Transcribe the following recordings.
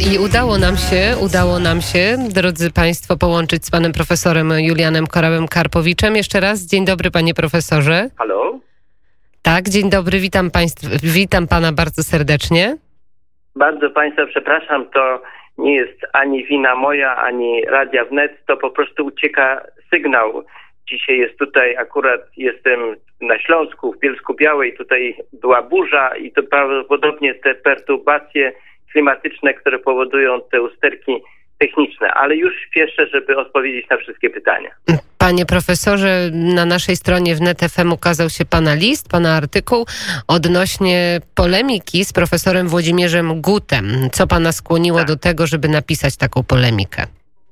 i udało nam się, udało nam się, drodzy Państwo, połączyć z panem profesorem Julianem Korałem Karpowiczem. Jeszcze raz dzień dobry, panie profesorze. Halo? Tak, dzień dobry, witam państw, witam pana bardzo serdecznie. Bardzo Państwa przepraszam, to nie jest ani wina moja, ani Radia Wnet, to po prostu ucieka sygnał. Dzisiaj jest tutaj, akurat jestem na Śląsku, w Bielsku Białej, tutaj była burza i to prawdopodobnie te perturbacje klimatyczne, które powodują te usterki techniczne, ale już śpieszę, żeby odpowiedzieć na wszystkie pytania. Panie profesorze, na naszej stronie w NetFM ukazał się pana list, pana artykuł odnośnie polemiki z profesorem Włodzimierzem Gutem. Co pana skłoniło Tak. do tego, żeby napisać taką polemikę?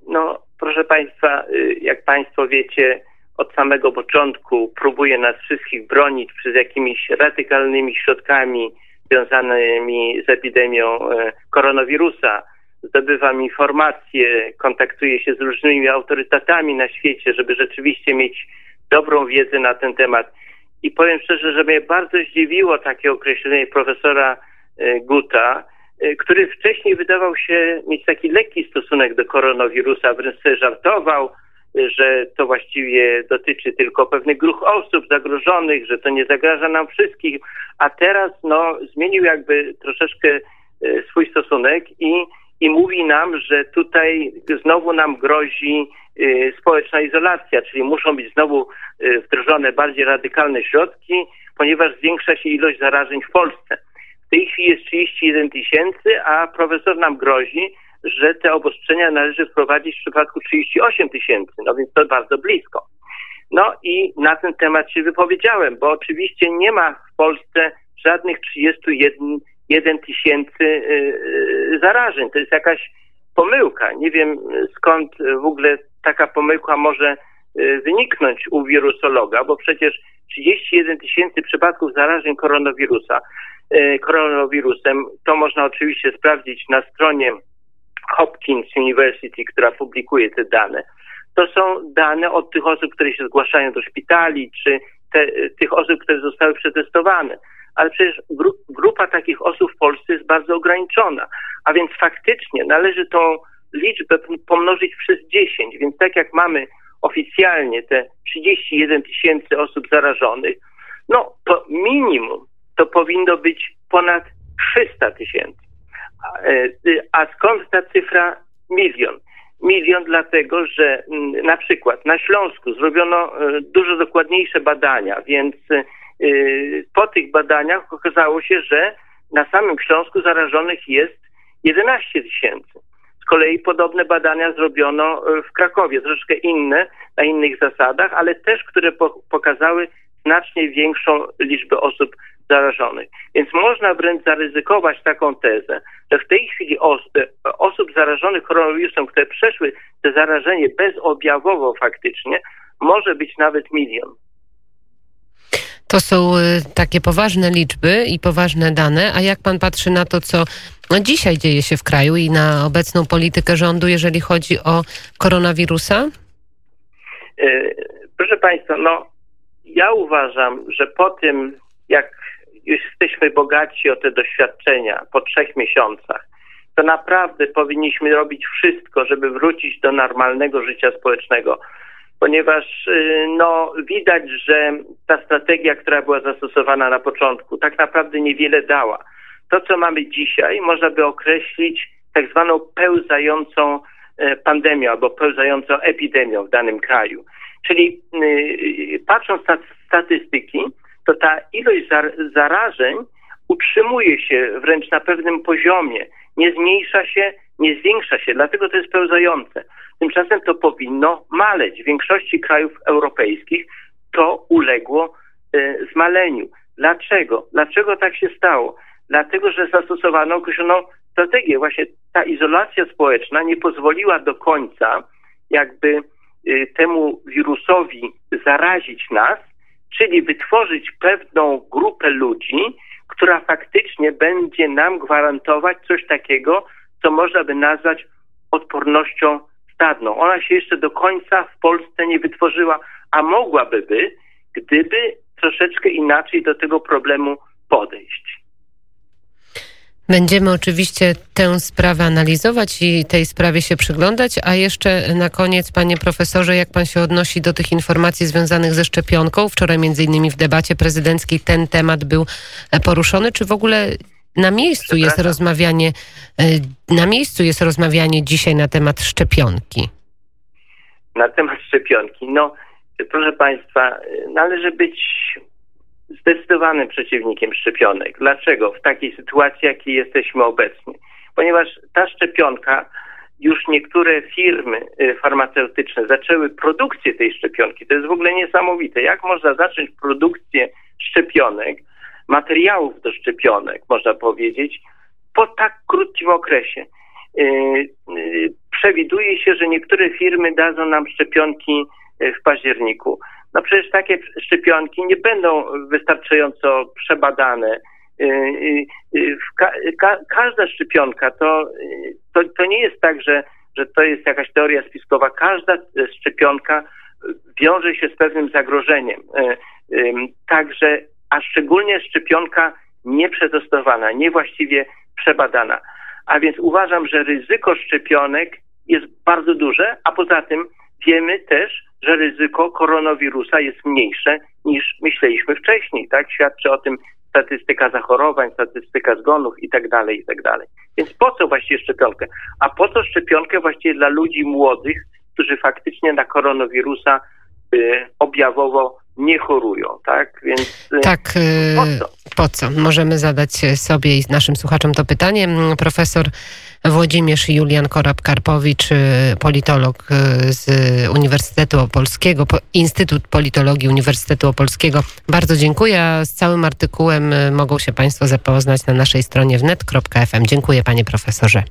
No, proszę Państwa, y, jak Państwo wiecie, od samego początku próbuje nas wszystkich bronić przez jakimiś radykalnymi środkami związanymi z epidemią e, koronawirusa. Zdobywam informacje, kontaktuję się z różnymi autorytetami na świecie, żeby rzeczywiście mieć dobrą wiedzę na ten temat. I powiem szczerze, że mnie bardzo zdziwiło takie określenie profesora e, Guta, e, który wcześniej wydawał się mieć taki lekki stosunek do koronawirusa, wręcz sobie żartował, że to właściwie dotyczy tylko pewnych grup osób zagrożonych, że to nie zagraża nam wszystkich, a teraz no, zmienił jakby troszeczkę e, swój stosunek i, i mówi nam, że tutaj znowu nam grozi e, społeczna izolacja, czyli muszą być znowu e, wdrożone bardziej radykalne środki, ponieważ zwiększa się ilość zarażeń w Polsce. W tej chwili jest 31 tysięcy, a profesor nam grozi, że te obostrzenia należy wprowadzić w przypadku 38 tysięcy, no więc to bardzo blisko. No i na ten temat się wypowiedziałem, bo oczywiście nie ma w Polsce żadnych 31 1 tysięcy y, y, zarażeń. To jest jakaś pomyłka. Nie wiem skąd w ogóle taka pomyłka może y, wyniknąć u wirusologa, bo przecież 31 tysięcy przypadków zarażeń koronawirusa, koronawirusem, to można oczywiście sprawdzić na stronie Hopkins University, która publikuje te dane. To są dane od tych osób, które się zgłaszają do szpitali, czy te, tych osób, które zostały przetestowane. Ale przecież gru, grupa takich osób w Polsce jest bardzo ograniczona. A więc faktycznie należy tą liczbę pomnożyć przez 10. Więc tak jak mamy oficjalnie te 31 tysięcy osób zarażonych, no to minimum to powinno być ponad 300 tysięcy. A, e, A skąd ta cyfra milion? Milion dlatego, że mm, na przykład na Śląsku zrobiono e, dużo dokładniejsze badania, więc e, po tych badaniach okazało się, że na samym Śląsku zarażonych jest 11 tysięcy. Z kolei podobne badania zrobiono w Krakowie, troszeczkę inne, na innych zasadach, ale też, które po- pokazały znacznie większą liczbę osób zarażonych. Więc można wręcz zaryzykować taką tezę, że w tej chwili os- e, osób zarażonych koronawirusem, które przeszły to zarażenie bezobjawowo faktycznie, może być nawet milion. To są y, takie poważne liczby i poważne dane. A jak pan patrzy na to, co dzisiaj dzieje się w kraju i na obecną politykę rządu, jeżeli chodzi o koronawirusa? E, Proszę Państwa, no ja uważam, że po tym, jak już jesteśmy bogaci o te doświadczenia po trzech miesiącach, to naprawdę powinniśmy robić wszystko, żeby wrócić do normalnego życia społecznego, ponieważ y, no, widać, że ta strategia, która była zastosowana na początku, tak naprawdę niewiele dała. To, co mamy dzisiaj, można by określić tak zwaną pełzającą e, pandemią albo pełzającą epidemią w danym kraju. Czyli y, patrząc na statystyki, to ta ilość zar- zarażeń utrzymuje się wręcz na pewnym poziomie. Nie zmniejsza się, nie zwiększa się, dlatego to jest pełzające. Tymczasem to powinno maleć. W większości krajów europejskich to uległo y, zmaleniu. Dlaczego? Dlaczego tak się stało? Dlatego, że zastosowano określoną strategię. Właśnie ta izolacja społeczna nie pozwoliła do końca jakby y, temu wirusowi zarazić nas, czyli wytworzyć pewną grupę ludzi, która faktycznie będzie nam gwarantować coś takiego, co można by nazwać odpornością stadną. Ona się jeszcze do końca w Polsce nie wytworzyła, a mogłaby by, gdyby troszeczkę inaczej do tego problemu podejść. Będziemy oczywiście tę sprawę analizować i tej sprawie się przyglądać, a jeszcze na koniec, panie profesorze, jak pan się odnosi do tych informacji związanych ze szczepionką? Wczoraj między innymi w debacie prezydenckiej ten temat był poruszony. Czy w ogóle na miejscu jest rozmawianie, e, na miejscu jest rozmawianie dzisiaj na temat szczepionki? Na temat szczepionki. No, proszę Państwa, należy być zdecydowanym przeciwnikiem szczepionek. Dlaczego? W takiej sytuacji, jakiej jesteśmy obecnie. Ponieważ ta szczepionka, już niektóre firmy y, farmaceutyczne zaczęły produkcję tej szczepionki. To jest w ogóle niesamowite. Jak można zacząć produkcję szczepionek, materiałów do szczepionek, można powiedzieć, po tak krótkim okresie? Y, y, przewiduje się, że niektóre firmy dadzą nam szczepionki w październiku. No przecież takie szczepionki nie będą wystarczająco przebadane. Y, y, y, ka ka każda szczepionka to, to, to nie jest tak, że, że to jest jakaś teoria spiskowa. Każda szczepionka wiąże się z pewnym zagrożeniem. Także, a szczególnie szczepionka nieprzetestowana, niewłaściwie przebadana. A więc uważam, że ryzyko szczepionek jest bardzo duże, a poza tym wiemy też, że ryzyko koronawirusa jest mniejsze niż myśleliśmy wcześniej, tak? Świadczy o tym statystyka zachorowań, statystyka zgonów i tak dalej, i tak dalej. Więc po co właściwie szczepionkę? A po co szczepionkę właściwie dla ludzi młodych, którzy faktycznie na koronawirusa y, objawowo nie chorują, tak? Więc y, tak, y, po co? Po co? Możemy zadać sobie i naszym słuchaczom to pytanie. Profesor Włodzimierz Julian Korab-Karpowicz, y, politolog z Uniwersytetu Opolskiego, Instytut Politologii Uniwersytetu Opolskiego. Bardzo dziękuję. Z całym artykułem mogą się Państwo zapoznać na naszej stronie wnet.fm. Dziękuję panie profesorze.